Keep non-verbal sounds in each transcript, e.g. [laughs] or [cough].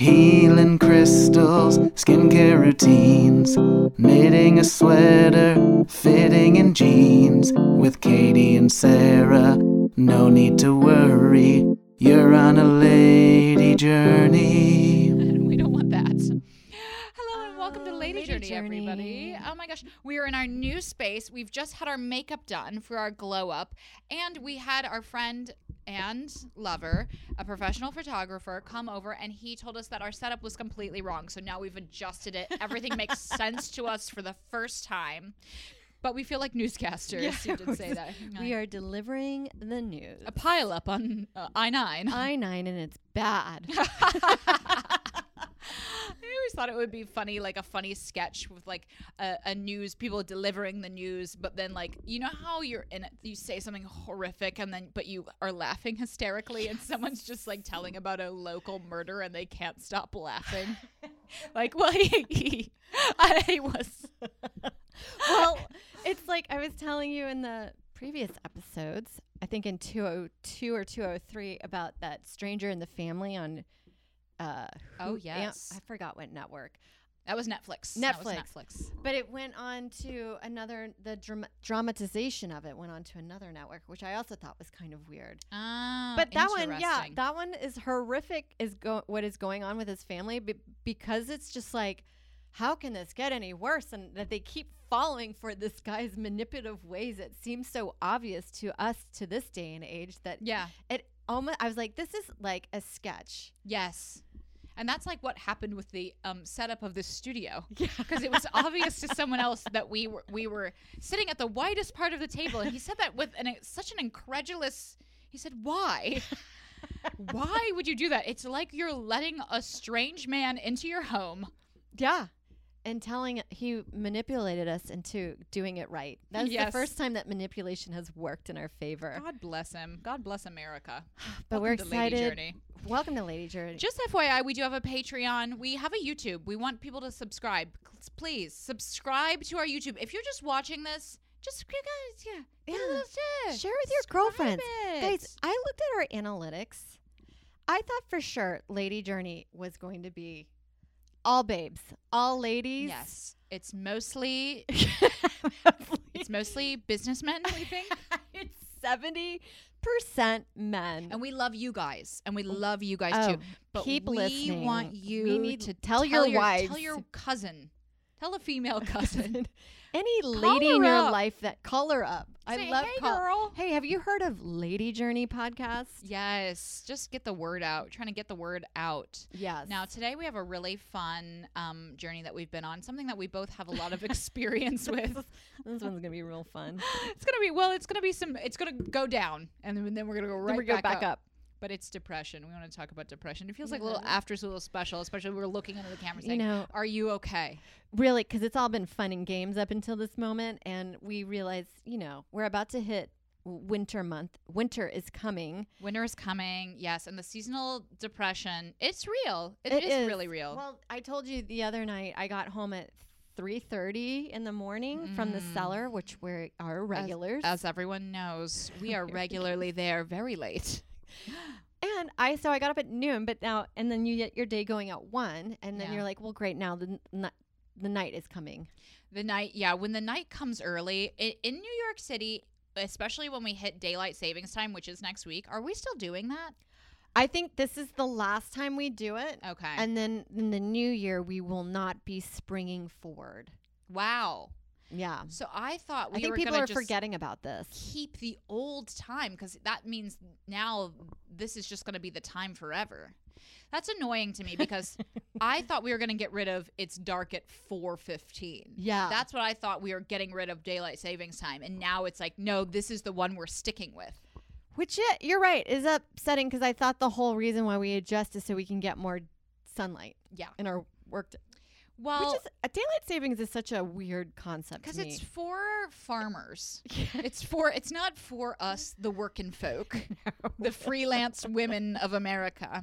Healing crystals, skincare routines, knitting a sweater, fitting in jeans. With Katie and Sarah, no need to worry, you're on a lady journey. [laughs] we don't want that. Hello and welcome to Lady, Lady Journey, everybody. Oh my gosh, we are in our new space. We've just had our makeup done for our glow up, and we had our friend and lover, a professional photographer, come over, and he told us that our setup was completely wrong. So now we've adjusted it. Everything makes [laughs] sense to us for the first time. But we feel like newscasters. you did [laughs] say that. We are delivering the news. a pile up on uh, I nine. I nine and it's bad. [laughs] [laughs] I always thought it would be funny, like a funny sketch with like a, a news people delivering the news, but then like you know how you're in it, you say something horrific and then but you are laughing hysterically, and someone's just like telling about a local murder and they can't stop laughing. [laughs] like, well, [laughs] he, I was. well, it's like I was telling you in the previous episodes, I think in 202 or 203 about that stranger in the family on uh Oh, yes. I forgot what network. That was Netflix. That was Netflix. Netflix. But it went on to another the dram- dramatization of it went on to another network, which I also thought was kind of weird. Ah, but that one, yeah, that one is horrific. Is go what is going on with his family be- because it's just like, how can this get any worse? And that they keep falling for this guy's manipulative ways. It seems so obvious to us to this day and age that yeah. it almost. I was like, this is like a sketch. Yes. And that's like what happened with the um, setup of this studio, [laughs] because it was obvious to someone else that we were we were sitting at the widest part of the table, and he said that with an, such an incredulous. He said, "Why? [laughs] Why would you do that? It's like you're letting a strange man into your home." Yeah. And telling he manipulated us into doing it right. That's the first time that manipulation has worked in our favor. God bless him. God bless America. but we're Welcome Lady excited. Welcome to Lady Journey. Just FYI, we do have a Patreon. We have a YouTube. We want people to subscribe. Please subscribe to our YouTube. If you're just watching this, just guys, yeah, Yeah. give it a little share. With your Subscribe girlfriends. it. Guys, I looked at our analytics. I thought for sure Lady Journey was going to be all babes, all ladies. yes, it's mostly [laughs] it's mostly businessmen. We think, [laughs] it's 70% men. and we love you guys, and we love you guys Oh, too. But keep we listening. want you We need to tell your your wives. tell your cousin, tell a female [laughs] cousin. Any lady in your up. life that call her up. Say, I love "Hey, call- girl." Hey, have you heard of Lady Journey podcast? yes, just get the word out. trying to get the word out. Yes. Now, today we have a really fun um, journey that we've been on, something that we both have a lot of experience [laughs] with. this one's gonna be real fun. [laughs] It's gonna be well. It's gonna be some. It's gonna go down, and then, then we're gonna go right then we go back, back up. up. But it's depression. We want to talk about depression. It feels like a little Yeah. after school special, especially we're looking into the camera You saying, know, "Are you okay?" really, because it's all been fun and games up until this moment, and we realize, you know, we're about to hit winter month. Winter is coming. Winter is coming, yes, and the seasonal depression. It's real. It it is, is. really real. Well, I told you the other night I got home at. 3:30 in the morning from the Mm. cellar, which we are regulars. As everyone knows, we are [laughs] regularly there, very late. And I so I got up at noon, but now and then you get your day going at one, and then Yeah. you're like, well, great, now the n- the night is coming. The night, yeah, when the night comes early i in New York City, especially when we hit daylight savings time, which is next week. Are we still doing that? I think this is the last time we do it, Okay. and then in the new year we will not be springing forward. wow. Yeah, So I thought we I think were people are forgetting about this. keep the old time because that means now this is just going to be the time forever. That's annoying to me because [laughs] I thought we were going to get rid of it's dark at 4:15. Yeah, That's what I thought we were getting rid of daylight savings time and now it's like no, this is the one we're sticking with. which yeah, you're right is upsetting because I thought the whole reason why we adjust is so we can get more sunlight Yeah. in our work. Well, which is a daylight savings is such a weird concept because it's for farmers. [laughs] it's for it's not for us the working folk, [laughs] the freelance [laughs] women of America.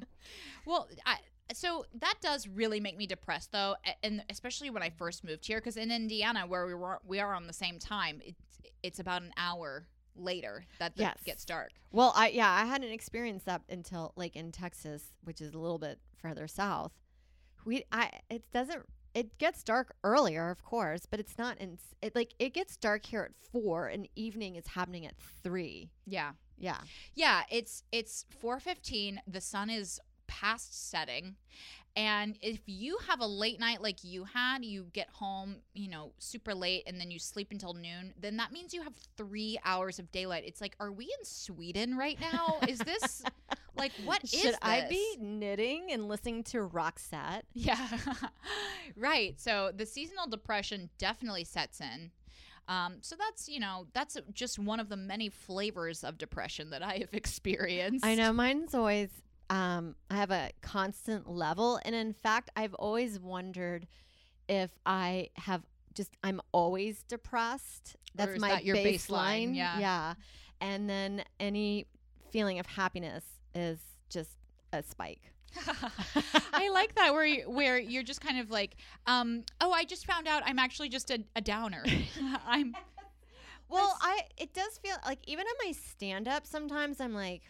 Well, I so that does really make me depressed though and especially when i first moved here because in indiana where we were we are on the same time it's it's about an hour later that the, Yes. gets dark Well, I yeah, I hadn't experienced that until like in Texas, which is a little bit further south. we I it doesn't it gets dark earlier, of course, but it's not in it like it gets dark here at four, and evening is happening at three. Yeah. Yeah, Yeah, it's it's 4:15. The sun is past setting. And if you have a late night like you had, you get home, you know, super late and then you sleep until noon, then that means you have 3 hours of daylight. It's like, are we in Sweden right now? Is this [laughs] like what is should I be knitting and listening to Roxette? Yeah. [laughs] right. So the seasonal depression definitely sets in. Um, so that's, you know, that's just one of the many flavors of depression that I have [laughs] experienced. I know mine's always um I have a constant level and in fact I've always wondered if I have just I'm always depressed. That's my that your baseline? baseline. Yeah. Yeah. And then any feeling of happiness is just a spike. [laughs] I like that where you, where you're just kind of like, um, oh, I just found out I'm actually just a, a downer. [laughs] I'm Well, I it does feel like even in my stand up sometimes I'm like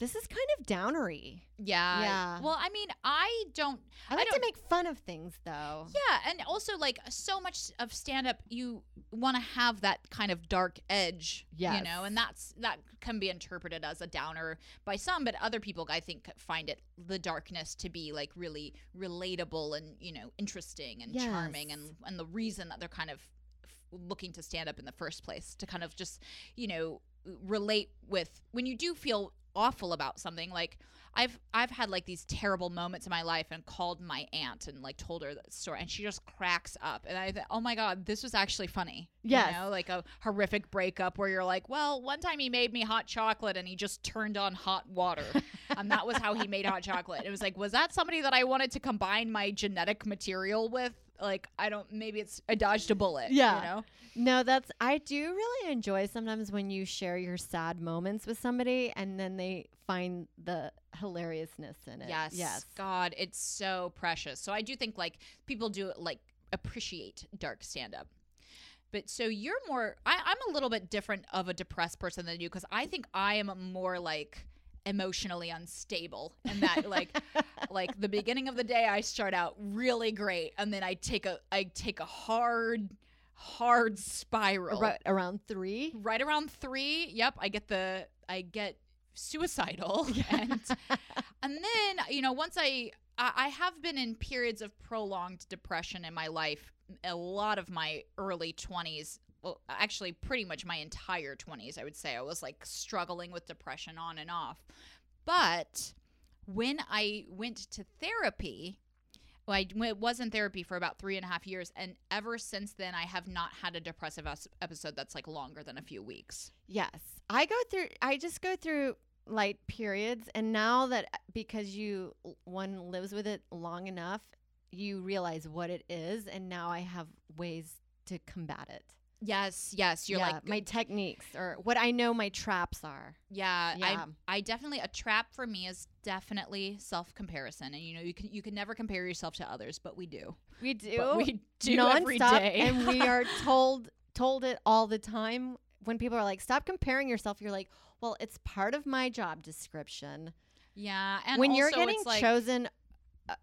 this is kind of downery. yeah Yeah. Well, I mean, I don't. I like to don't- make fun of things though. Yeah, and also like so much of stand up, you want to have that kind of dark edge, Yeah. you know, and that's that can be interpreted as a downer by some, but other people I think find it the darkness to be like really relatable and you know interesting and charming, and and the reason that they're kind of looking to stand up in the first place to kind of just you know relate with when you do feel awful about something like I've I've had like these terrible moments in my life and called my aunt and like told her that story and she just cracks up and I thought, oh my god, this was actually funny. Yes. You know, like a horrific breakup where you're like, well, one time he made me hot chocolate and he just turned on hot water. and that was how he made hot chocolate. It was like, was that somebody that I wanted to combine my genetic material with? Like, I don't maybe it's I dodged a bullet. Yeah. You know? No, that's I do really enjoy sometimes when you share your sad moments with somebody and then they find the hilariousness in it. Yes. Yes. God, it's so precious. So I do think like people do like appreciate dark stand up. But so you're more I, I'm a little bit different of a depressed person than you because I think I am more like emotionally unstable and that like [laughs] like the beginning of the day I start out really great and then I take a I take a hard hard spiral Right around three. right around three yep i get the i get suicidal [laughs] and and then you know once I, I i have been in periods of prolonged depression in my life a lot of my early 20s well actually pretty much my entire 20s i would say i was like struggling with depression on and off but when i went to therapy I w- was in therapy for about three and a half years, and ever since then, I have not had a depressive episode that's like longer than a few weeks. Yes. I go through I just go through light periods and now that because you one lives with it long enough, you realize what it is and now I have ways to combat it. Yes, yes, you're Yeah, like my techniques or what I know my traps are. Yeah, Yeah. I I definitely a trap for me is definitely self comparison, and you know you can you can never compare yourself to others, but we do. We do. But we do every nonstop, day, and we [laughs] are told told it all the time. When people are like, "Stop comparing yourself," you're like, "Well, it's part of my job description." yeah, and when you're getting like, chosen,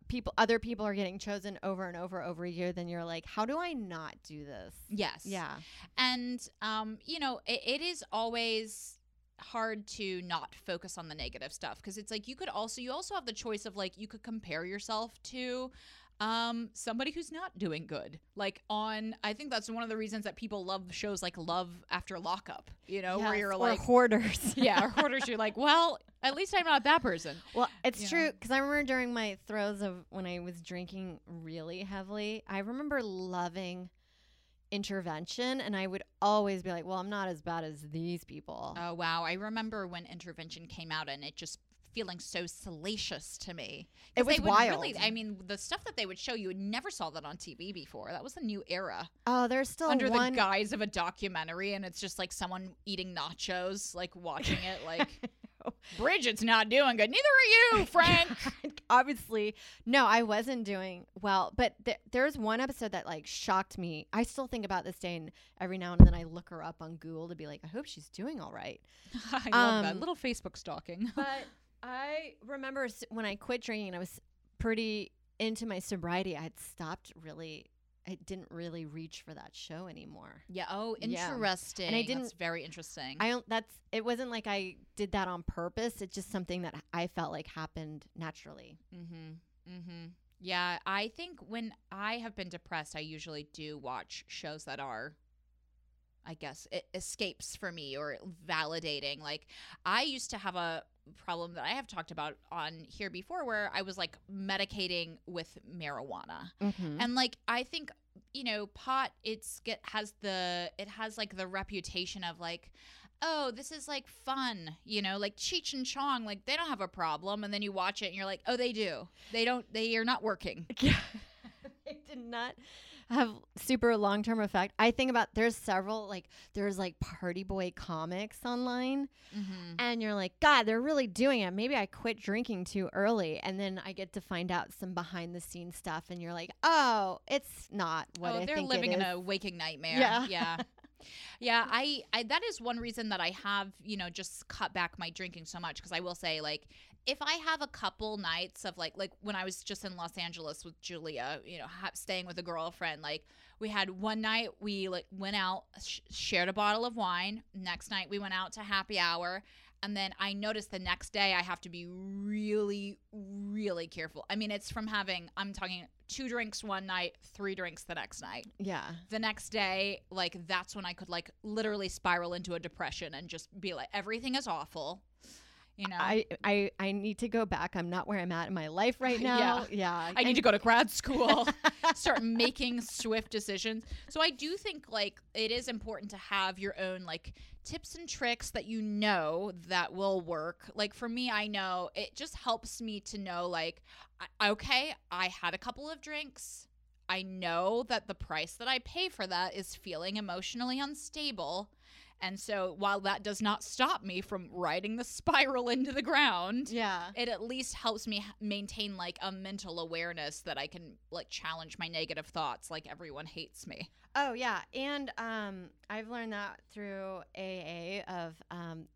people, other people are getting chosen over and over over a year. Then you're like, "How do I not do this?" yes, Yeah, and um, you know it, it is always hard to not focus on the negative stuff because it's like you could also you also have the choice of like you could compare yourself to um somebody who's not doing good like on i think that's one of the reasons that people love shows like love after lockup you know where you're or like hoarders. [laughs] yeah, or hoarders. You're like, well, at least I'm not that person. Well, it's You true because I remember during my throes of when I was drinking really heavily, I remember loving intervention, and I would always be like, "Well, I'm not as bad as these people." Oh wow, I remember when Intervention came out, and it just feeling so salacious to me. It was wild. Really, I mean, the stuff that they would show you never saw that on TV before. That was a new era oh, there's still under one. the guise of a documentary, and it's just like someone eating nachos, like watching it, like [laughs] Bridget's not doing good. Neither are you, [laughs] Frank. Obviously, no, I wasn't doing well. But th- there's one episode that like shocked me. I still think about this day, and every now and then I look her up on Google to be like, I hope she's doing all right. [laughs] I love that Um, little Facebook stalking. But I remember when I quit drinking, I was pretty into my sobriety, I had stopped really. I didn't really reach for that show anymore. Yeah. Oh, Yeah. interesting. And I didn't- very interesting. I don't. That's. It wasn't like I did that on purpose. It's just something that I felt like happened naturally. Mm-hmm. Mm-hmm. Yeah, I think when I have been depressed, I usually do watch shows that are, I guess, it escapes for me or validating. Like I used to have a problem that I have talked about on here before, where I was like medicating with marijuana, Mm-hmm. and like I think you know pot it's get has the it has like the reputation of like oh this is like fun you know like cheech and chong like they don't have a problem and then you watch it and you're like oh they do they don't they are not working [laughs] Yeah. [laughs] it did not have super long term effect. I think about there's several like there's like party boy comics online mm-hmm. and you're like, God, they're really doing it. Maybe I quit drinking too early. And then I get to find out some behind the scenes stuff and you're like, Oh, it's not what oh I they're think living in a waking nightmare Yeah. yeah yeah I, I that is one reason that i have you know just cut back my drinking so much because i will say like if i have a couple nights of like like when i was just in los angeles with julia you know ha- staying with a girlfriend like we had one night we like went out sh- shared a bottle of wine. Next night we went out to happy hour. And then i noticed the next day i have to be really really careful. I mean it's from having i'm talking two drinks one night three drinks the next night. Yeah. the next day like that's when i could like literally spiral into a depression and just be like everything is awful you know I, I I need to go back. I'm not where I'm at in my life right [laughs] now. Yeah. yeah. I need to go to grad school, [laughs] [laughs] start making swift decisions. So I do think like it is important to have your own like tips and tricks that you know that will work. Like for me, I know it just helps me to know like I, okay, I had a couple of drinks. I know that the price that I pay for that is feeling emotionally unstable. And so while that does not stop me from riding the spiral [laughs] into the ground, Yeah. it at least helps me maintain like a mental awareness that I can like challenge my negative thoughts like everyone hates me. Oh yeah, and um, I've learned that through AA. Of um,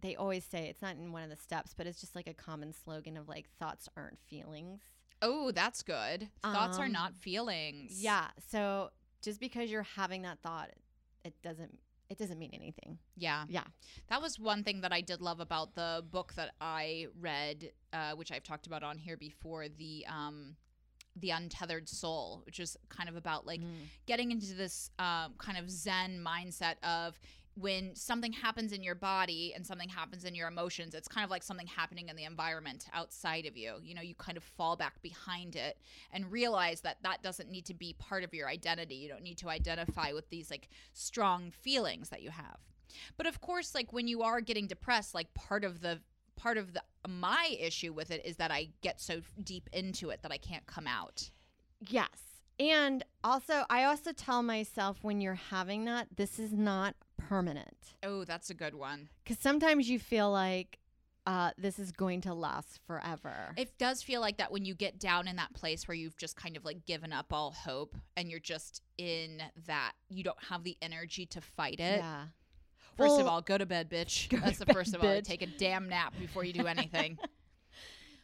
they always say it's not in one of the steps, but it's just like a common slogan of like thoughts aren't feelings. Oh, that's good. Thoughts are Um, not feelings. Yeah. So just because you're having that thought, it doesn't it doesn't mean anything. Yeah. Yeah. That was one thing that I did love about the book that I read, uh, which I've talked about on here before, the um the untethered soul, which is kind of about like Mm. getting into this um, kind of zen mindset of when something happens in your body and something happens in your emotions, it's kind of like something happening in the environment outside of you. You know, you kind of fall back behind it and realize that that doesn't need to be part of your identity. You don't need to identify with these like strong feelings that you have. But of course, like when you are getting depressed, like part of the part of the my issue with it is that I get so deep into it that I can't come out. Yes. And also, I also tell myself when you're having that, this is not permanent. Oh, that's a good one. Because sometimes you feel like uh, this is going to last forever. It does feel like that when you get down in that place where you've just kind of like given up all hope and you're just in that you don't have the energy to fight it. yeah. First of all, go to bed, bitch. [laughs] That's the bed, first of all. bitch. Take a damn nap before you do anything. [laughs]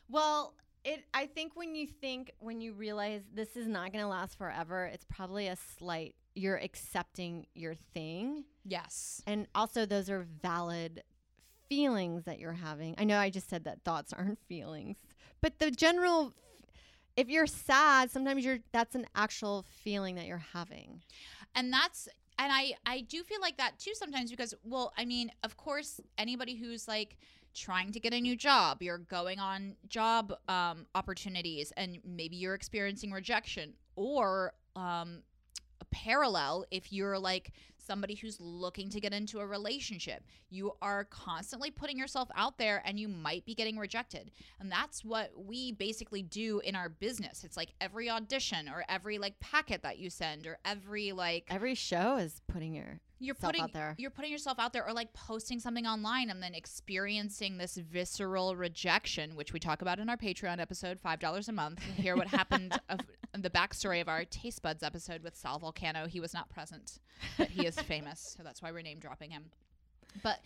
Well, it. I think when you think when you realize this is not going to last forever, it's probably a slight. You're accepting your thing, yes. and also those are valid feelings that you're having. I know I just said that thoughts [laughs] aren't feelings, but the general. If you're sad, sometimes you're that's an actual feeling that you're having. and that's and i i do feel like that too sometimes because well i mean of course anybody who's like trying to get a new job you're going on job um, opportunities and maybe you're experiencing rejection or um, a parallel if you're like somebody who's looking to get into a relationship. You are constantly putting yourself out there and you might be getting rejected. And that's what we basically do in our business. It's like every audition or every like packet that you send or every like Every show is putting your you're putting out there. you're putting yourself out there or like posting something online and then experiencing this visceral rejection which we talk about in our patreon episode five dollars a month. Hear what happened [laughs] of the backstory of our taste buds episode with Sal Vulcano he was not present but he is [laughs] famous so that's why we're name dropping him But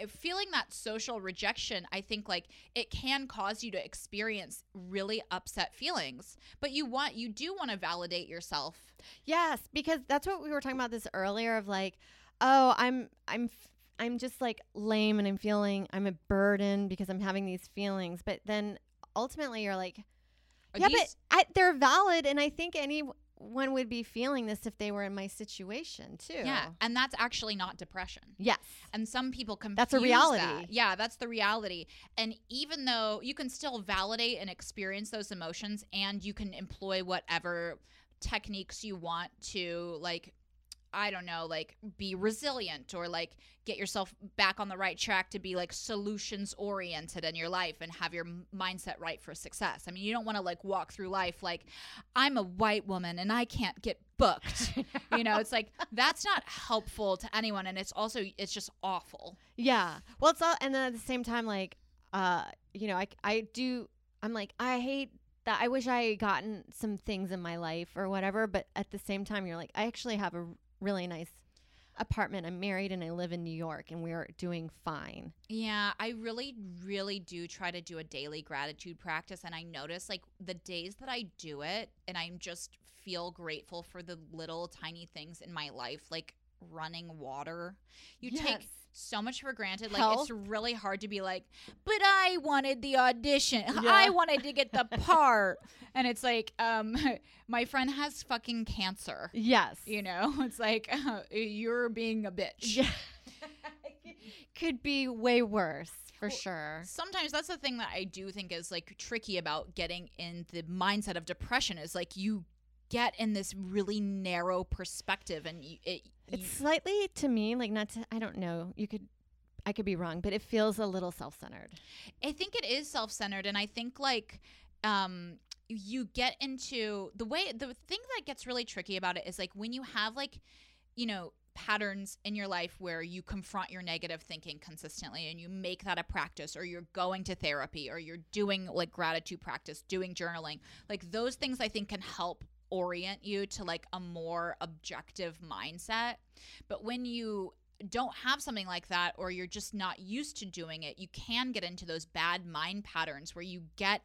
uh, feeling that social rejection, I think like it can cause you to experience really upset feelings. But you want you do want to validate yourself. Yes, because that's what we were talking about this earlier of like, oh, I'm I'm I'm just like lame and I'm feeling I'm a burden because I'm having these feelings. But then ultimately you're like, Are yeah, but I, they're valid and I think anyone would be feeling this if they were in my situation too. yeah, and that's actually not depression. Yes. And some people confuse That's a reality. that. Yeah, that's the reality. And even though you can still validate and experience those emotions, and you can employ whatever techniques you want to, like, I don't know, like be resilient or like get yourself back on the right track to be like solutions oriented in your life and have your mindset right for success. I mean, you don't want to like walk through life like I'm a white woman and I can't get booked. [laughs] you know, it's like that's not helpful to anyone and it's also it's just awful. Yeah. Well, it's all, and then at the same time, like, uh, you know, I, I do, I'm like, I hate that. I wish I had gotten some things in my life or whatever. But at the same time, you're like, I actually have a really nice apartment. I'm married and I live in New York and we're doing fine. Yeah, I really, really do try to do a daily gratitude practice. And I notice like the days that I do it and I'm just feel grateful for the little tiny things in my life, like running water. You take so much for granted. Like Health. it's really hard to be like, but I wanted the audition. [laughs] Yeah. I wanted to get the [laughs] part. and it's like, um, [laughs] my friend has fucking cancer. Yes. You know, it's like you're being a bitch. Yeah. Could be way worse for Well, sure. sometimes that's the thing that I do think is like tricky about getting in the mindset of depression is like you get in this really narrow perspective and you, it It's you- slightly to me like not to. I don't know. You could. I could be wrong, but it feels a little self-centered. I think it is self-centered and I think like um you get into the way the thing that gets really tricky about it is like when you have like you know patterns in your life where you confront your negative thinking consistently and you make that a practice or you're going to therapy or you're doing like gratitude practice doing journaling like those things i think can help orient you to like a more objective mindset but when you don't have something like that or you're just not used to doing it you can get into those bad mind patterns where you get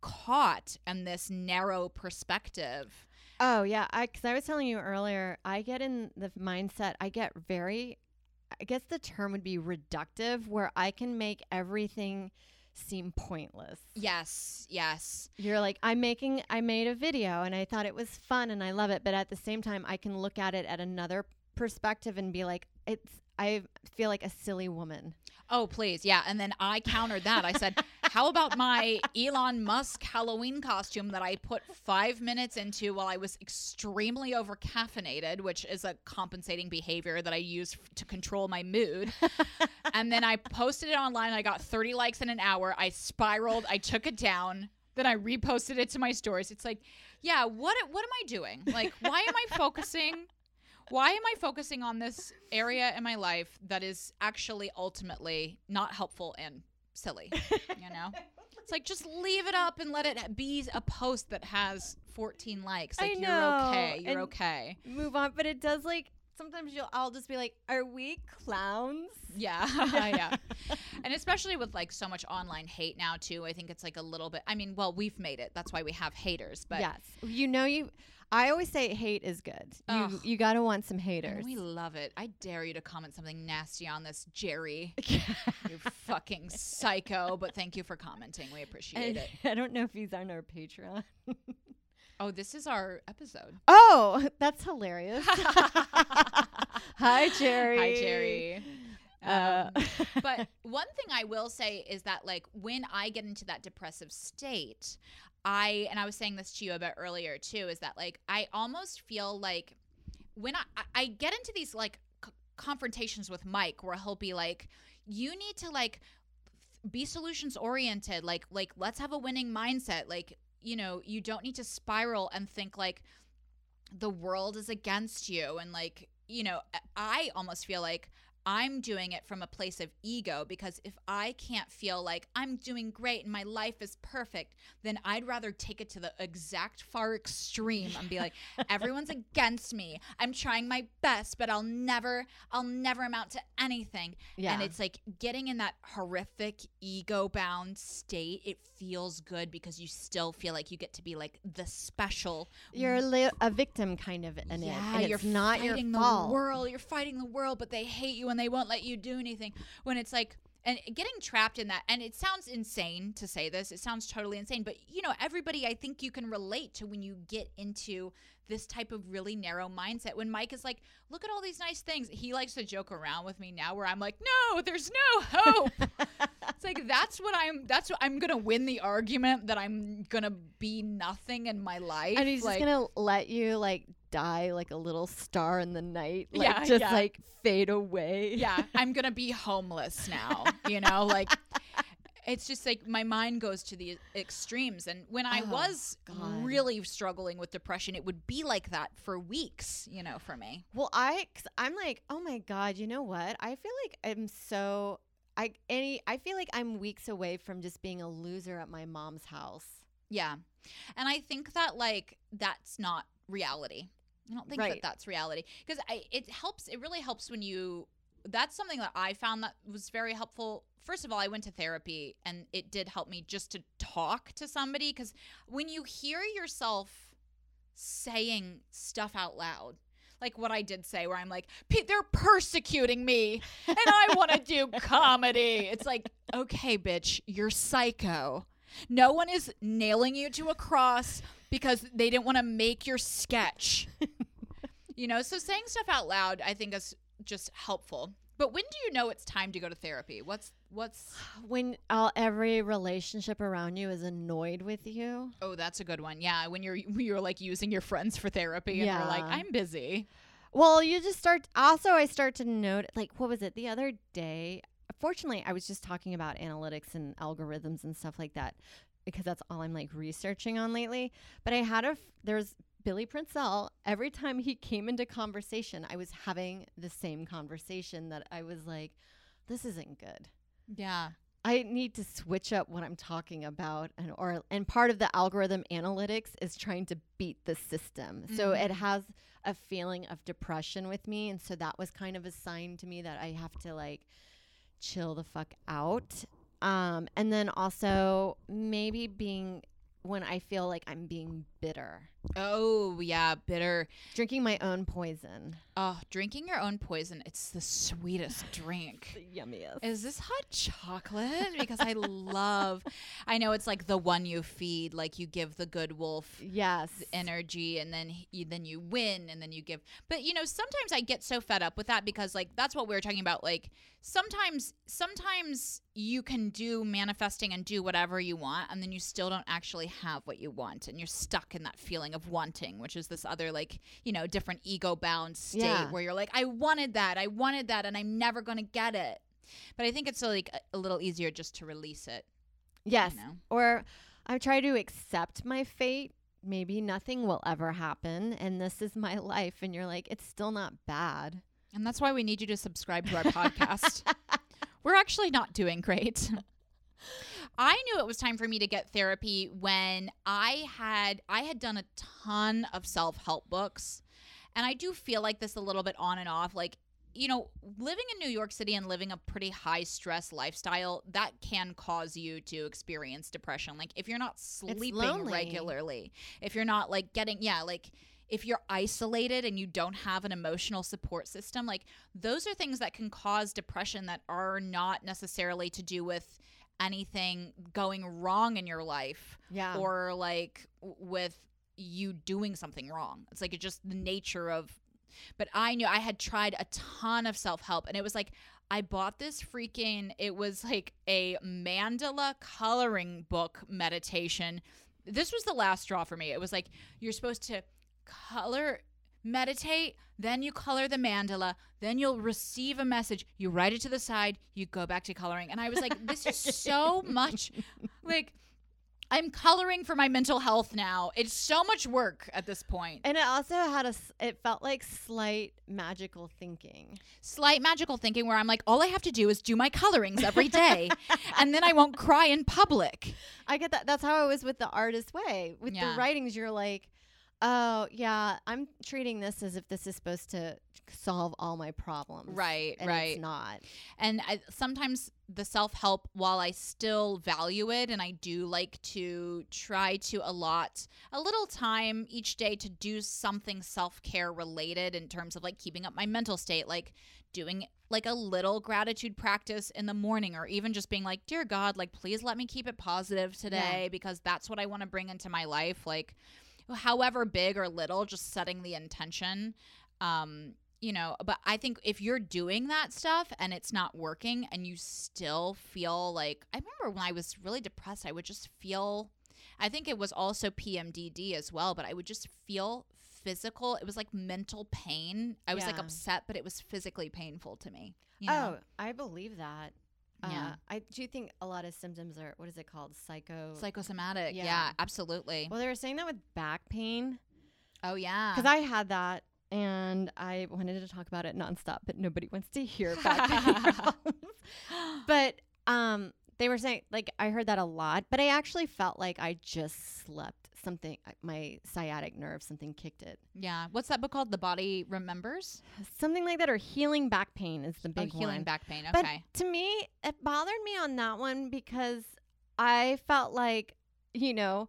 caught in this narrow perspective Oh yeah, I because I was telling you earlier, I get in the mindset. I get very, I guess the term would be reductive, where I can make everything seem pointless. yes yes You're like, I'm making, I made a video and I thought it was fun and I love it, but at the same time, I can look at it at another perspective and be like, it's. I feel like a silly woman. Oh, please. Yeah. And then I countered that. I said, [laughs] How about my Elon Musk Halloween costume that I put five minutes into while I was extremely over caffeinated, which is a compensating behavior that I use f- to control my mood. [laughs] and then I posted it online. I got 30 likes in an hour. I spiraled. I took it down. Then I reposted it to my stories. It's like, yeah, what what am I doing? Like, why am I [laughs] focusing? Why am I focusing on this area in my life that is actually ultimately not helpful and silly? [laughs] You know? It's like just leave it up and let it be a post that has 14 likes. I Like you're okay. You're and- okay. Move on, but it does like sometimes you'll. I'll just be like, "Are we clowns?" Yeah. [laughs] yeah. And especially with like so much online hate now too, I think it's like a little bit I mean, well, we've made it. That's why we have haters, but yes, you know you. I always say hate is good. You Ugh. you gotta want some and haters. we love it. I dare you to comment something nasty on this, Jerry. [laughs] You fucking psycho, but thank you for commenting. We appreciate it. [laughs] I don't know if he's on our Patreon. [laughs] Oh, this is our episode. Oh, that's hilarious. Hi, Jerry. Hi, Jerry. Uh, Um, but one thing I will say is that like when I get into that depressive state, I and I was saying this to you a bit earlier too, is that like I almost feel like when I I- get into these like c- confrontations with Mike where he'll be like, you need to like be solutions oriented, like like let's have a winning mindset, like you know you don't need to spiral and think like the world is against you. And like you know I almost feel like I'm doing it from a place of ego because if I can't feel like I'm doing great and my life is perfect, then I'd rather take it to the exact far extreme and be like, [laughs] everyone's against me. I'm trying my best, but I'll never, I'll never amount to anything. Yeah. And it's like getting in that horrific ego bound state. It feels good because you still feel like you get to be like the special. You're a, li- a victim kind of in it. yeah, And you're it's not your fault. the world. You're fighting the world, but they hate you and they won't let you do anything. When it's like, and getting trapped in that, and it sounds insane to say this. It sounds totally insane, but you know, everybody, I think you can relate to when you get into this type of really narrow mindset. When Mike is like, "Look at all these nice things," he likes to joke around with me now, where I'm like, "No, there's no hope." [laughs] it's like that's what I'm. That's what I'm gonna win the argument that I'm gonna be nothing in my life. and he's like, just gonna let you like die like a little star in the night, like Yeah, just yeah. like fade away. yeah, I'm gonna be homeless now. You know, like it's just like my mind goes to the extremes. And when I Oh, was God. really struggling with depression, it would be like that for weeks. You know, for me. Well, I, cause I'm like, oh my god, you know what? I feel like I'm so, I any, I feel like I'm weeks away from just being a loser at my mom's house. Yeah, and I think that like that's not reality. I don't think Right. that that's reality because it helps. It really helps when you. That's something that I found that was very helpful. First of all, I went to therapy and it did help me just to talk to somebody because when you hear yourself saying stuff out loud, like what I did say, where I'm like, "Pete, they're persecuting me and I want to do [laughs] comedy. It's like, okay, bitch, you're psycho. No one is nailing you to a cross because they didn't want to make your sketch. you know, so saying stuff out loud, I think is just helpful. But when do you know it's time to go to therapy? What's what's [sighs] When all every relationship around you is annoyed with you. Oh, that's a good one. Yeah, when you're you're like using your friends for therapy and you're like, I'm busy. Well, you just start. Also, I start to note, like, what was it the other day? Fortunately, I was just talking about analytics and algorithms and stuff like that because that's all I'm like researching on lately. But I had a f- there's Billy Princell. Every time he came into conversation, I was having the same conversation that I was like, this isn't good. Yeah. I need to switch up what I'm talking about and or and part of the algorithm analytics is trying to beat the system. So mm-hmm. it has a feeling of depression with me and so that was kind of a sign to me that I have to like chill the fuck out. Um and then also maybe being when I feel like I'm being bitter. Oh, yeah, bitter. Drinking my own poison. Oh, drinking your own poison. It's the sweetest [laughs] drink. The yummiest. Is this hot chocolate? Because I love, I know it's like the one you feed, like you give the good wolf yes. energy and then you, then you win and then you give. But you know, sometimes I get so fed up with that because like that's what we were talking about. Like sometimes, sometimes you can do manifesting and do whatever you want and then you still don't actually have what you want and you're stuck in that feeling of wanting, which is this other like, you know, different ego bound state Yeah. where you're like, I wanted that, I wanted that and I'm never going to get it. But I think it's like a, a little easier just to release it. Yes. You know? Or I try to accept my fate. Maybe nothing will ever happen and this is my [laughs] life. And you're like, it's still not bad. And that's why we need you to subscribe to our [laughs] podcast. We're actually not doing great. [laughs] I knew it was time for me to get therapy when I had I had done a ton of self-help books. And I do feel like this a little bit on and off like you know, living in New York City and living a pretty high stress lifestyle, that can cause you to experience depression. Like if you're not sleeping regularly, if you're not like getting yeah, like if you're isolated and you don't have an emotional support system, like those are things that can cause depression that are not necessarily to do with anything going wrong in your life Yeah. or like with you doing something wrong. It's like it's just the nature of but I knew I had tried a ton of self-help and it was like I bought this freaking it was like a mandala coloring book meditation. This was the last straw for me. It was like you're supposed to color meditate then you color the mandala then you'll receive a message you write it to the side you go back to coloring and i was like this is so [laughs] much like I'm coloring for my mental health now. It's so much work at this point. And it also had a, it felt like slight magical thinking. Slight magical thinking where I'm like, all I have to do is do my colorings every day, [laughs] and then I won't cry in public. I get that. That's how it was with the artist way. With Yeah. the writings, you're like, oh, yeah, I'm treating this as if this is supposed to solve all my problems. Right, And right. it's not. And I, sometimes the self help, while I still value it and I do like to try to allot a little time each day to do something self care related in terms of like keeping up my mental state, like doing like a little gratitude practice in the morning or even just being like, Dear God, like, please let me keep it positive today because that's what I want to bring into my life. Like, however big or little, just setting the intention. Um, you know, but I think if you're doing that stuff and it's not working and you still feel like I remember when I was really depressed, I would just feel I think it was also PMDD as well, but I would just feel physical. It was like mental pain. I was like upset, but it was physically painful to me. You know? Oh, I believe that. Yeah. Uh, I do think a lot of symptoms are, what is it called? Psycho. psychosomatic. Yeah, Yeah. absolutely. well, they were saying that with back pain. oh yeah. Because I had that and I wanted to talk about it nonstop, but nobody wants to hear back pain. [laughs] But um, they were saying, like, I heard that a lot, but I actually felt like I just slept. Something, uh, my sciatic nerve, something kicked it. yeah. What's that book called? The Body Remembers. Something like that, or healing back pain is the Oh, big healing one. back pain. Okay. But Okay. to me, it bothered me on that one because I felt like, you know,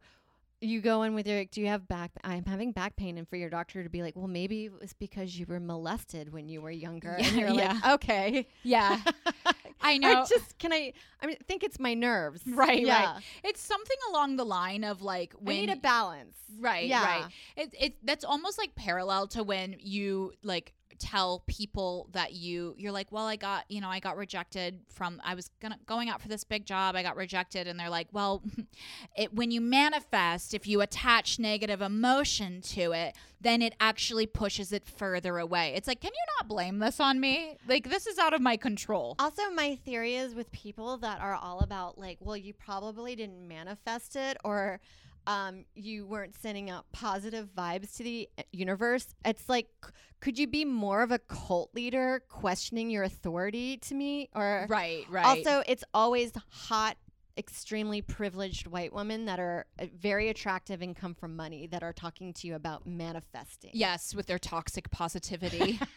you go in with your, do you have back? I'm having back pain, and for your doctor to be like, well, maybe it was because you were molested when you were younger, and you're yeah. like, okay, yeah. [laughs] I I know. just can I? I mean, think it's my nerves, Right, Yeah, right. It's something along the line of like I when need a balance. right, Yeah. right. It it that's almost like parallel to when you like tell people that you you're like, well, I got you know I got rejected from I was gonna going out for this big job, I got rejected, and they're like, well, [laughs] it when you manifest, if you attach negative emotion to it, then it actually pushes it further away. It's like, can you not blame this on me? Like this is out of my control. Also, my theory is with people that are all about like, well, you probably didn't manifest it or um, you weren't sending out positive vibes to the uh, universe. It's like, c- could you be more of a cult leader questioning your authority to me? Or Right, right. also, it's always hot, extremely privileged white women that are uh, very attractive and come from money that are talking to you about manifesting. yes, with their toxic positivity. [laughs]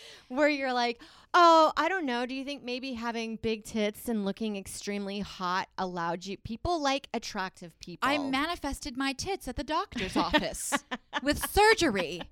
[laughs] where you're like, oh, I don't know. Do you think maybe having big tits and looking extremely hot allowed you? People like attractive people. I manifested my tits at the doctor's [laughs] office with surgery.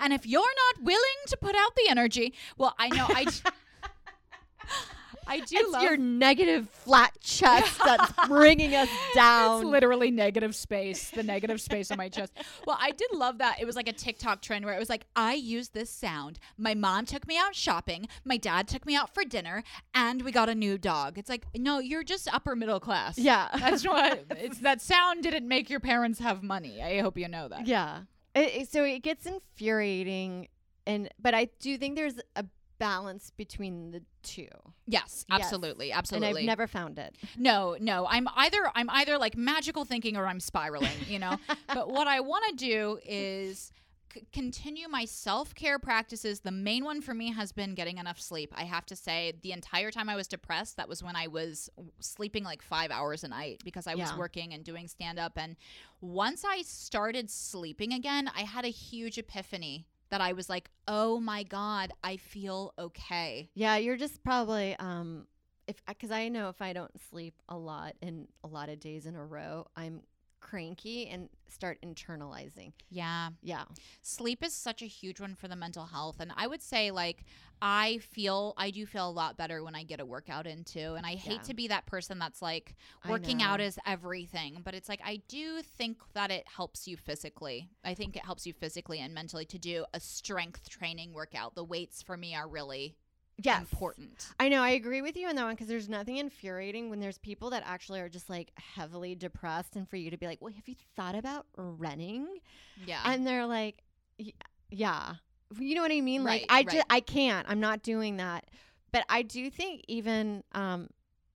And if you're not willing to put out the energy, well, I know I [laughs] [laughs] I do it's love your negative flat chest that's [laughs] bringing us down. It's literally negative space, the negative space on my chest. Well, I did love that. It was like a TikTok trend where it was like, I use this sound. My mom took me out shopping. My dad took me out for dinner, and we got a new dog. It's like, no, you're just upper middle class. yeah. [laughs] That's what it's that sound didn't make your parents have money. I hope you know that. yeah. It, it- so it gets infuriating, and but I do think there's a balance between the two, Yes, Yes. absolutely, and. I've never found it. no, no, I'm either I'm either like magical thinking or I'm spiraling, you know. [laughs] but what I want to do is c- continue my self-care practices. The main one for me has been getting enough sleep. I have to say the entire time I was depressed, that was when I was sleeping like 5 hours a night because I was working and doing stand up and once I started sleeping again, I had a huge epiphany that I was like, "Oh my god, I feel okay." Yeah, you're just probably um if because I know if I don't sleep a lot and a lot of days in a row, I'm cranky and start internalizing. Yeah. Yeah. sleep is such a huge one for the mental health and i would say like i feel i do feel a lot better when i get a workout in too and i hate Yeah. to be that person that's like working out is everything but it's like i do think that it helps you physically i think it helps you physically and mentally to do a strength training workout the weights for me are really Yes. important I know. I agree with you on that one because there's nothing infuriating when there's people that actually are just like heavily depressed, and for you to be like, "Well, have you thought about running?" yeah And they're like, "Yeah." You know what I mean? Right, like I right. just I can't. I'm not doing that. But I do think even um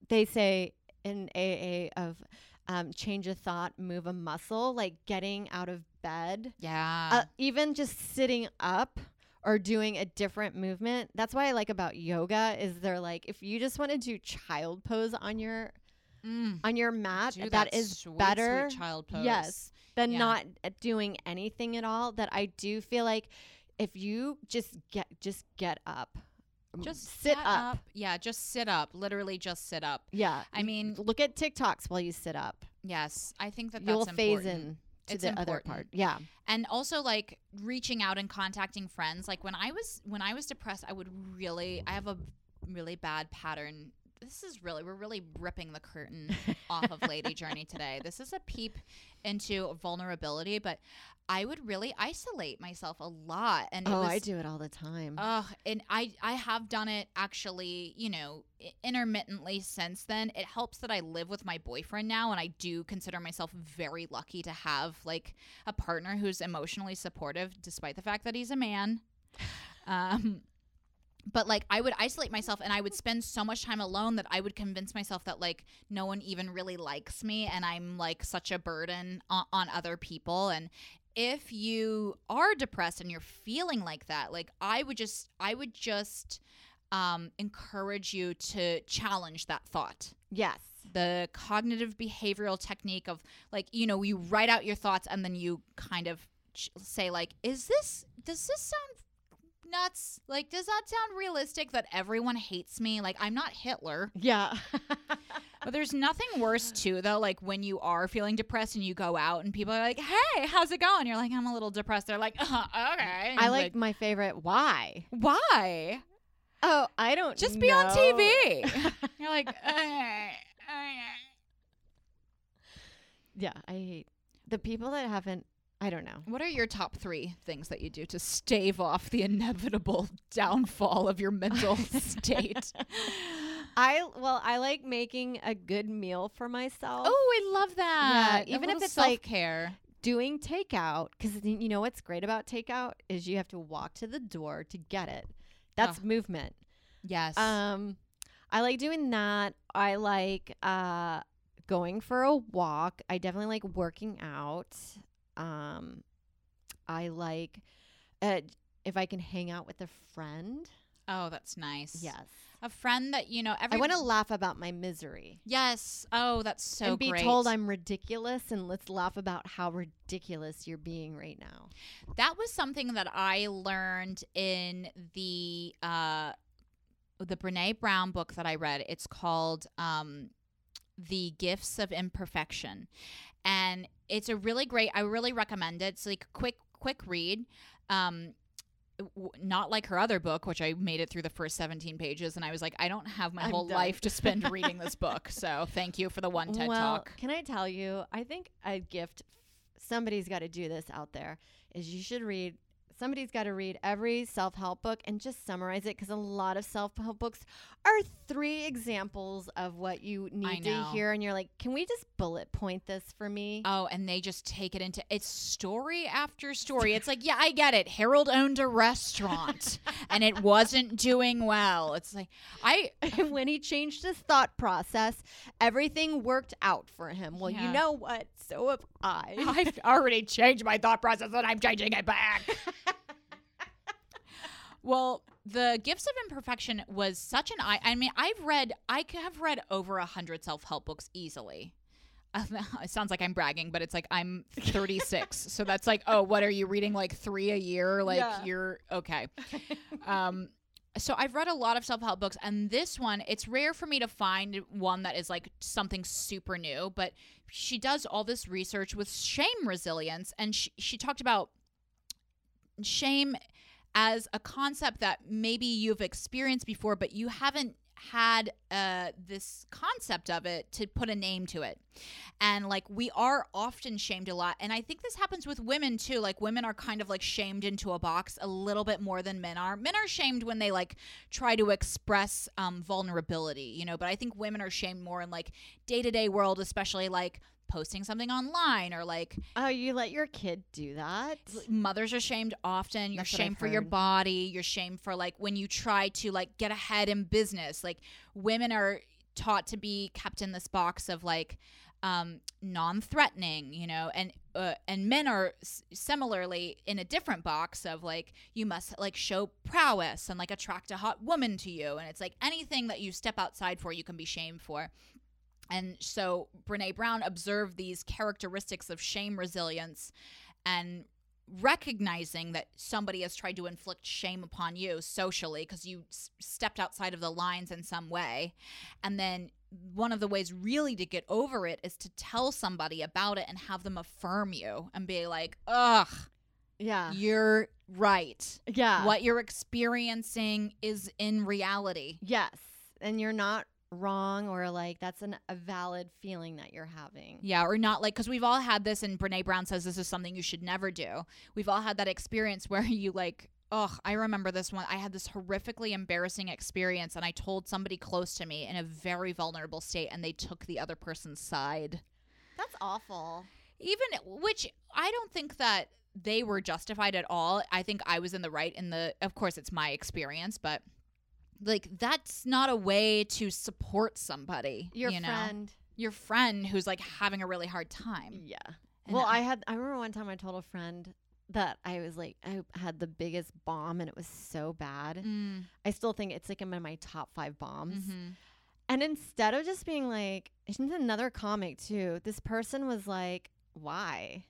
they say in AA of um, change a thought, move a muscle, like getting out of bed, Yeah. uh, even just sitting up or doing a different movement. That's why I like about yoga is they're like if you just want to do child pose on your Mm. on your mat, Do that is sweet, better Sweet child pose. Yes. than Yeah. not uh, doing anything at all. That I do feel like if you just get just get up, Just sit sit up. Yeah, just sit up. Literally, just sit up. Yeah, I mean, look at TikToks while you sit up. yes, I think that You'll phase important. in to It's the other part. Yeah. and also like reaching out and contacting friends like when i was when i was depressed i would really i have a really bad pattern this is really we're really ripping the curtain [laughs] off of lady journey today this is a peep into vulnerability but i would really isolate myself a lot and Oh, was, I do it all the time. Ugh, and I I have done it actually, you know, intermittently since then. It helps that I live with my boyfriend now, and I do consider myself very lucky to have like a partner who's emotionally supportive, despite the fact that he's a man. [laughs] Um, but like I would isolate myself, and I would spend so much time alone that I would convince myself that like no one even really likes me, and I'm like such a burden on, on other people, and if you are depressed and you're feeling like that, like I would just I would just um encourage you to challenge that thought. yes. The cognitive behavioral technique of like, you know, you write out your thoughts and then you kind of ch- say like, is this does this sound nuts? Like does that sound realistic that everyone hates me? Like I'm not Hitler. Yeah. But there's nothing worse [laughs] too though, like when you are feeling depressed and you go out and people are like, "Hey, how's it going?" You're like, "I'm a little depressed." They're like, [laughs] uh, "Okay." And I it's like my favorite. Why? why? Oh, I don't Just be on. TV. [laughs] You're like, yeah, I hate the people that haven't. I don't know. What are your top three things that you do to stave off the inevitable [laughs] downfall of your mental [laughs] state? I well, I like making a good meal for myself. Oh, I love that. Yeah, even if it's like- care. doing takeout because you know what's great about takeout is you have to walk to the door to get it. That's Ugh. movement. Yes. Um, I like doing that. I like uh going for a walk. I definitely like working out. Um, I like uh, if I can hang out with a friend. oh, that's nice. Yes, A friend that you know. Every I want to laugh about my misery. Yes. Oh, that's so and be great. told I'm ridiculous, and let's laugh about how ridiculous you're being right now. that was something that I learned in the uh, the Brene Brown book that I read. It's called um, "The Gifts of Imperfection," and it's a really great. I really recommend it. It's like a quick, quick read. Um, not like her other book, which I made it through the first 17 pages, and I was like, I don't have my I'm whole done. life to spend [laughs] reading this book. So thank you for the one TED well, Talk. can I tell you? I think a gift. Somebody's got to do this out there. Is you should read. Somebody's got to read every self help book and just summarize it because a lot of self help books are three examples of what you need to hear, and you're like, can we just bullet point this for me? Oh, and they just take it into it's story after story. It's like, yeah, I get it. Harold owned a restaurant [laughs] and it wasn't doing well. It's like I [laughs] when he changed his thought process, everything worked out for him. Well, Yeah. you know what? So have I. I've already changed my thought process and I'm changing it back. [laughs] well, the gifts of imperfection was such an I I mean, I've read I have read over a hundred self-help books easily. [laughs] it sounds like I'm bragging, but it's like I'm 36. so that's like, oh, what are you reading like 3 a year? Like Yeah. you're okay. um so I've read a lot of self-help books and this one it's rare for me to find one that is like something super new but she does all this research with shame resilience and she, she talked about shame as a concept that maybe you've experienced before but you haven't had uh, this concept of it to put a name to it. And like we are often shamed a lot. And i think this happens with women too. Like women are kind of like shamed into a box a little bit more than men are. Men are shamed when they like try to express um, vulnerability you know? But i think women are shamed more in like day-to-day world especially like posting something online or like oh, you let your kid do that? mothers are shamed often. You're That's shamed for your body. You're shamed for like when you try to like get ahead in business. Like women are taught to be kept in this box of like um, non-threatening, you know, and uh, and men are s- similarly in a different box of like you must like show prowess and like attract a hot woman to you, and it's like anything that you step outside for, you can be shamed for. And so Brene Brown observed these characteristics of shame resilience and recognizing that somebody has tried to inflict shame upon you socially because you s- stepped outside of the lines in some way. And then one of the ways really to get over it is to tell somebody about it and have them affirm you and be like, ugh, Yeah. you're right. Yeah. What you're experiencing is in reality. Yes. And you're not wrong or like that's an, a valid feeling that you're having. Yeah, or not like because we've all had this, and Brene Brown says this is something you should never do. We've all had that experience [laughs] where you like, oh, I remember this one. I had this horrifically embarrassing experience, and I told somebody close to me in a very vulnerable state, and they took the other person's side. That's awful. Even which I don't think that they were justified at all. I think I was in the right in the. Of course, it's my experience, but. Like that's not a way to support somebody. Your you know? friend. your friend who's like having a really hard time. Yeah. And well, I- had I remember one time I told a friend that I was like I had the biggest bomb and it was so bad. Mm, I still think it's like in my top 5 bombs. mhm. And instead of just being like, it's another comic too, this person was like, why?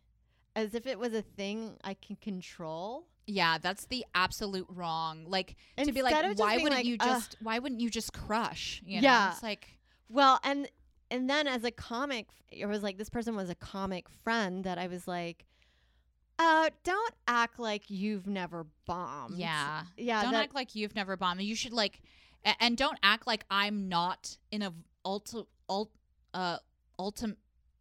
As if it was a thing I can control. Yeah, that's the absolute wrong. Like to be like, why wouldn't like, you just? Why wouldn't you just crush? You know? Yeah. it's like Well, and and then as a comic, it was like this person was a comic friend that I was like, uh, don't act like you've never bombed. yeah. yeah. don't that- act like you've never bombed. You should like, a- and don't act like I'm not in a ulti, ult, uh, ultim,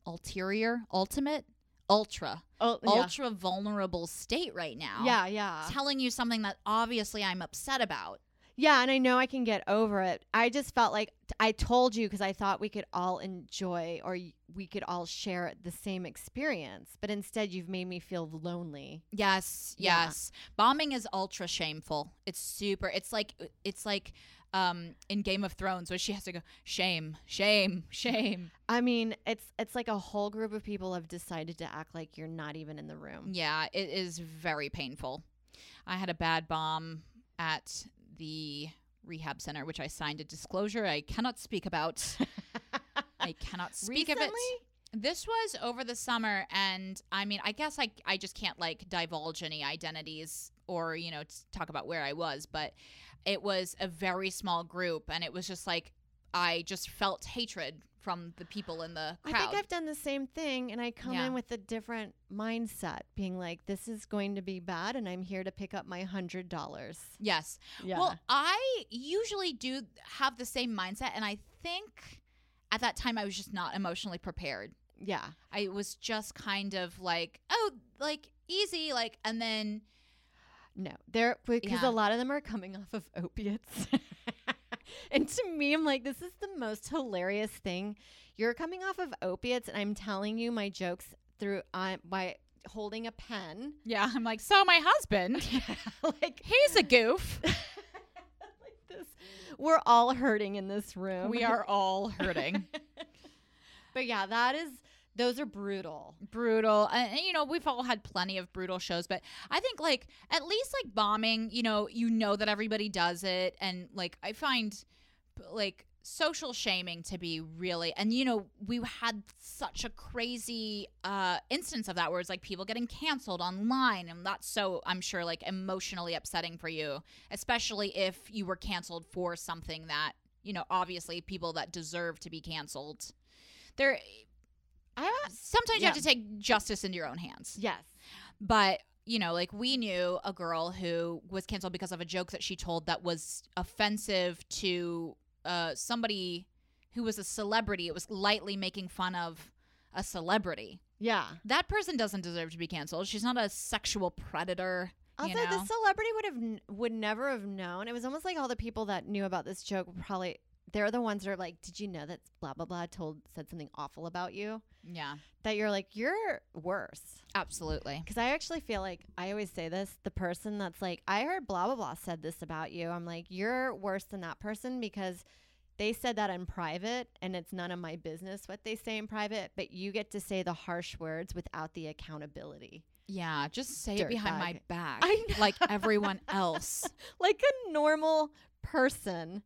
ulterior, ultimate, ultra, oh, yeah. ultra vulnerable state right now. yeah, yeah, telling you something that obviously I'm upset about. yeah. And I know I can get over it. I just felt like t- I told you because I thought we could all enjoy or y- we could all share the same experience, but instead you've made me feel lonely. Yes, Yeah. yes. Bombing is ultra shameful. It's super. It's like it's like um in Game of Thrones where she has to go shame, shame, shame. I mean, it's it's like a whole group of people have decided to act like you're not even in the room. Yeah, it is very painful. I had a bad bomb at the rehab center which I signed a disclosure I cannot speak about. [laughs] I cannot speak of Recently? it. This was over the summer, and I mean, I guess I I just can't like divulge any identities or you know talk about where I was, but it was a very small group, and it was just like I just felt hatred from the people in the I think I've done the same thing, and I come Yeah. in with a different mindset, being like, "This is going to be bad, and I'm here to pick up my hundred dollars." yes. Yeah. Well, I usually do have the same mindset, and I think at that time I was just not emotionally prepared. yeah. I was just kind of like, oh, like easy, like, and then No, they're because Yeah. a lot of them are coming off of opiates. [laughs] and to me, I'm like, this is the most hilarious thing. You're coming off of opiates, and I'm telling you my jokes through uh, by holding a pen. yeah, I'm like, so my husband, [laughs] like, he's a goof. [laughs] like this. We're all hurting in this room. we are all hurting. but yeah, that is. Those are brutal. brutal and, you know we've all had plenty of brutal shows but i think like at least like bombing you know you know that everybody does it and like i find like social shaming to be really and you know we had such a crazy uh instance of that where it's like people getting canceled online and that's so i'm sure like emotionally upsetting for you especially if you were canceled for something that you know obviously people that deserve to be canceled there I sometimes you have to take justice into your own hands. yes. But, you know, like we knew a girl who was canceled because of a joke that she told that was offensive to uh, somebody who was a celebrity. It was lightly making fun of a celebrity. Yeah. That person doesn't deserve to be canceled. She's not a sexual predator. Also, you know? the celebrity would have n- would never have known. It was almost like all the people that knew about this joke probably they're the ones that are like, "Did you know that blah blah blah told said something awful about you?" yeah, That you're like, "You're worse." absolutely. Because I actually feel like I always say this: the person that's like, "I heard blah blah blah said this about you," I'm like, "You're worse than that person because." they said that in private and it's none of my business what they say in private, but you get to say the harsh words without the accountability. Yeah, just say it behind my back, like everyone else. [laughs] Like a normal person.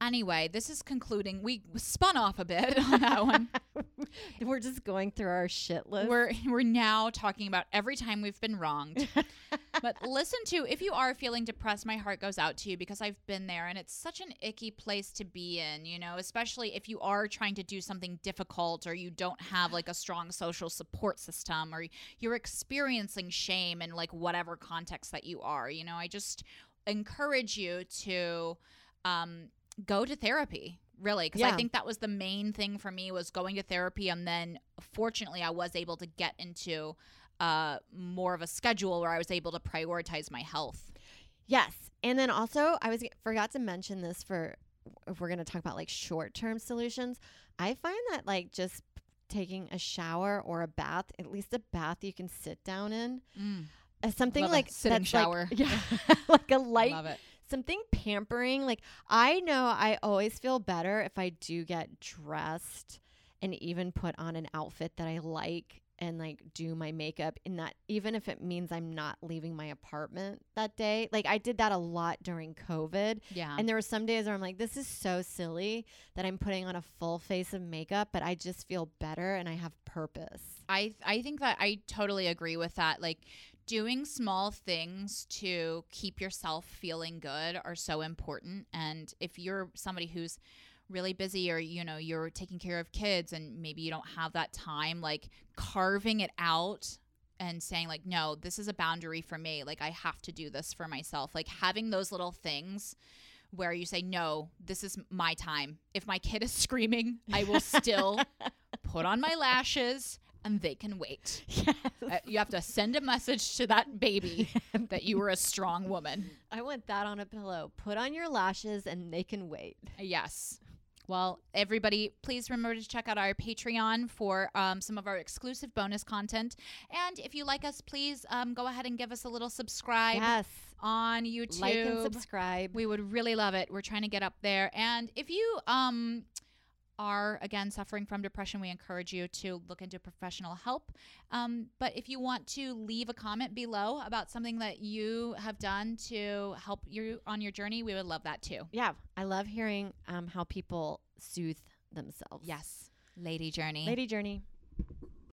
Anyway, this is concluding. We spun off a bit [laughs] on that one. [laughs] We're just going through our shit list. We're we're now talking about every time we've been wronged. [laughs] but listen to if you are feeling depressed, my heart goes out to you because I've been there and it's such an icky place to be in, you know, especially if you are trying to do something difficult or you don't have like a strong social support system or you're experiencing shame in like whatever context that you are. You know, I just encourage you to um go to therapy really because i think that was the main thing for me was going to therapy and then fortunately i was able to get into uh more of a schedule where i was able to prioritize my health Yes. And then also, I was forgot to mention this for if we're going to talk about like short-term solutions. I find that like just taking a shower or a bath, at least a bath you can sit down in, uh, something Love a like sitting that's like- shower. yeah, [laughs] [laughs] like a light love it something pampering. Like I know I always feel better if I do get dressed and even put on an outfit that I like and like do my makeup in that even if it means I'm not leaving my apartment that day. Like I did that a lot during COVID. yeah And there were some days where I'm like, this is so silly that I'm putting on a full face of makeup, but I just feel better and I have purpose. I I think that I totally agree with that. Like doing small things to keep yourself feeling good are so important. And if you're somebody who's really busy or you know you're taking care of kids and maybe you don't have that time like carving it out and saying like no this is a boundary for me. Like i have to do this for myself. Like having those little things where you say no this is my time. If my kid is [laughs] screaming i will still [laughs] put on my lashes and they can wait [laughs] Yes. uh, you have to send a message to that baby [laughs] that you were a strong woman. I want that on a pillow. Put on your lashes and they can wait. Yes. Well, everybody, please remember to check out our Patreon for um, some of our exclusive bonus content. And if you like us, please um, go ahead and give us a little subscribe Yes. on YouTube. Like and subscribe. We would really love it. We're trying to get up there. And if you um are again suffering from depression, we encourage you to look into professional help. Um, but if you want to leave a comment below about something that you have done to help you on your journey, we would love that too. yeah. I love hearing um, how people soothe themselves. Yes, Lady Journey. Lady Journey.